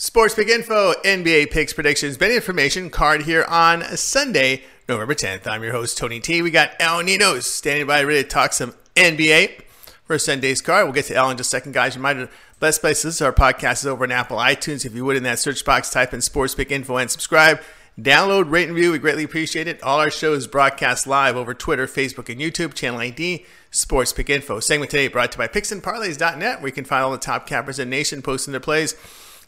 Sports Pick Info, NBA picks, predictions, betting information card here on Sunday, November 10th. I'm your host, Tony T. We got Al Ninos standing by ready to talk some NBA for Sunday's card. We'll get to Al in just a second, guys. Reminder best places our podcast is over on Apple iTunes. If you would, in that search box, type in Sports Pick Info and subscribe. Download, rate, and review. We greatly appreciate it. All our shows broadcast live over Twitter, Facebook, and YouTube. Channel ID, Sports Pick Info. Segment today brought to you by PicksandParlays.net, where you can find all the top cappers in the nation posting their plays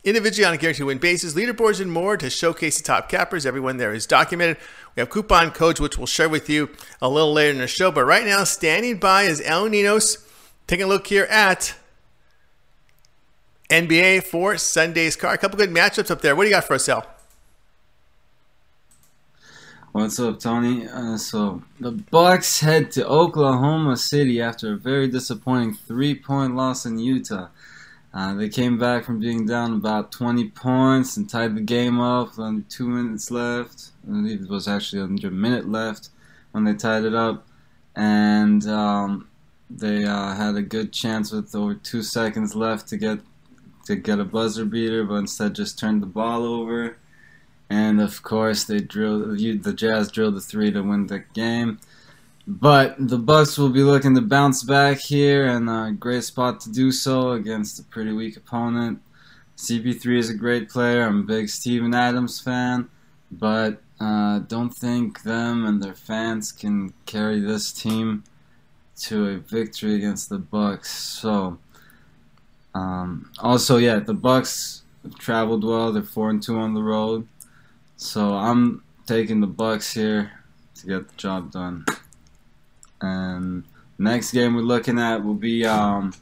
individually on a guaranteed win basis, leaderboards, and more to showcase the top cappers. Everyone there is documented. We have coupon codes, which we'll share with you a little later in the show. But right now, standing by is El Ninos. Taking a look here at NBA for Sunday's card. A couple good matchups up there. What do you got for us, El? What's up, Tony? Uh, so the Bucks head to Oklahoma City after a very disappointing three-point loss in Utah. Uh, they came back from being down about 20 points and tied the game up with under two minutes left. I believe it was actually under a minute left when they tied it up, and um, they uh, had a good chance with over two seconds left to get to get a buzzer beater, but instead just turned the ball over. And of course, they drilled the Jazz drilled the three to win the game. But the Bucks will be looking to bounce back here, and a great spot to do so against a pretty weak opponent. CP3 is a great player. I'm a big Steven Adams fan, but uh, don't think them and their fans can carry this team to a victory against the Bucks. So, um, also, yeah, the Bucks have traveled well. They're four and two on the road, so I'm taking the Bucks here to get the job done. And next game we're looking at will be um,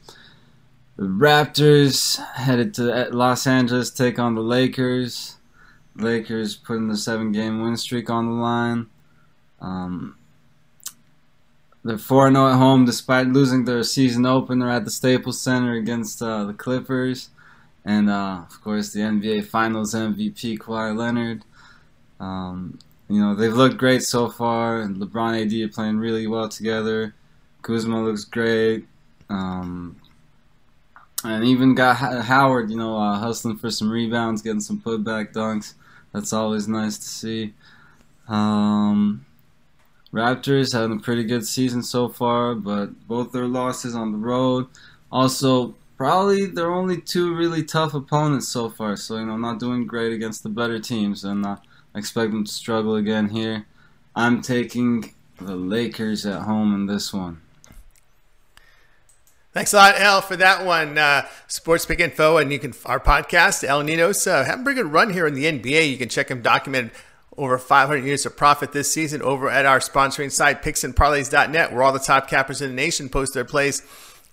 the Raptors headed to Los Angeles take on the Lakers. Lakers putting the seven game win streak on the line. Um, they're 4 0 at home despite losing their season opener at the Staples Center against uh, the Clippers. And, uh, of course, the NBA Finals MVP, Kawhi Leonard. Um, you know, they've looked great so far. And LeBron AD are playing really well together. Kuzma looks great. Um, and even got Howard, you know, uh, hustling for some rebounds, getting some putback dunks. That's always nice to see. Um, Raptors having a pretty good season so far, but both their losses on the road. Also, probably their only two really tough opponents so far. So you know, not doing great against the better teams, and uh, I expect them to struggle again here. I'm taking the Lakers at home in this one. Thanks a lot, El, for that one. Uh, Sports Pick Info, and you can our podcast, El Ninos, uh, have a pretty good run here in the NBA. You can check them documented over 500 units of profit this season over at our sponsoring site, picksandparlays.net, where all the top cappers in the nation post their plays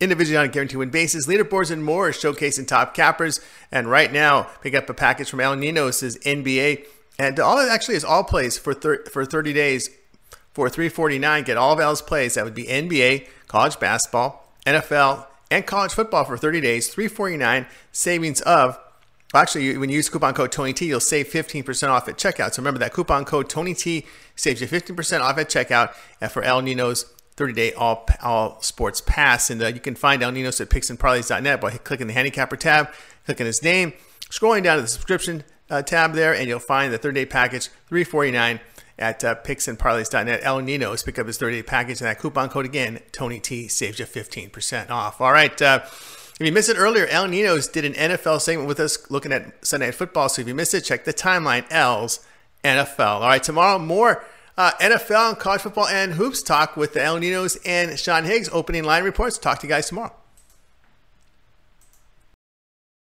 individually on a guarantee win basis, leaderboards, and more, showcasing top cappers. And right now, pick up a package from El Ninos' NBA and all it actually is all plays for thir- for 30 days for 349. Get all of Al's plays. That would be NBA, college basketball, NFL, and college football for 30 days. 349 savings of. Well, actually, when you use coupon code Tony T, you'll save 15% off at checkout. So remember that coupon code Tony T saves you 15% off at checkout. And for El Nino's 30-day all all sports pass, and uh, you can find El Ninos at picksandparlays.net by clicking the handicapper tab, clicking his name, scrolling down to the subscription uh, tab there, and you'll find the 30 day package, 349 at uh, picksandparlays.net. El Ninos, pick up his 30 day package, and that coupon code again, Tony T, saves you 15% off. All right. Uh, if you missed it earlier, El Ninos did an NFL segment with us looking at Sunday Night Football. So if you missed it, check the timeline, L's NFL. All right, tomorrow, more uh, NFL and college football and hoops talk with the El Ninos and Sean Higgs opening line reports. Talk to you guys tomorrow.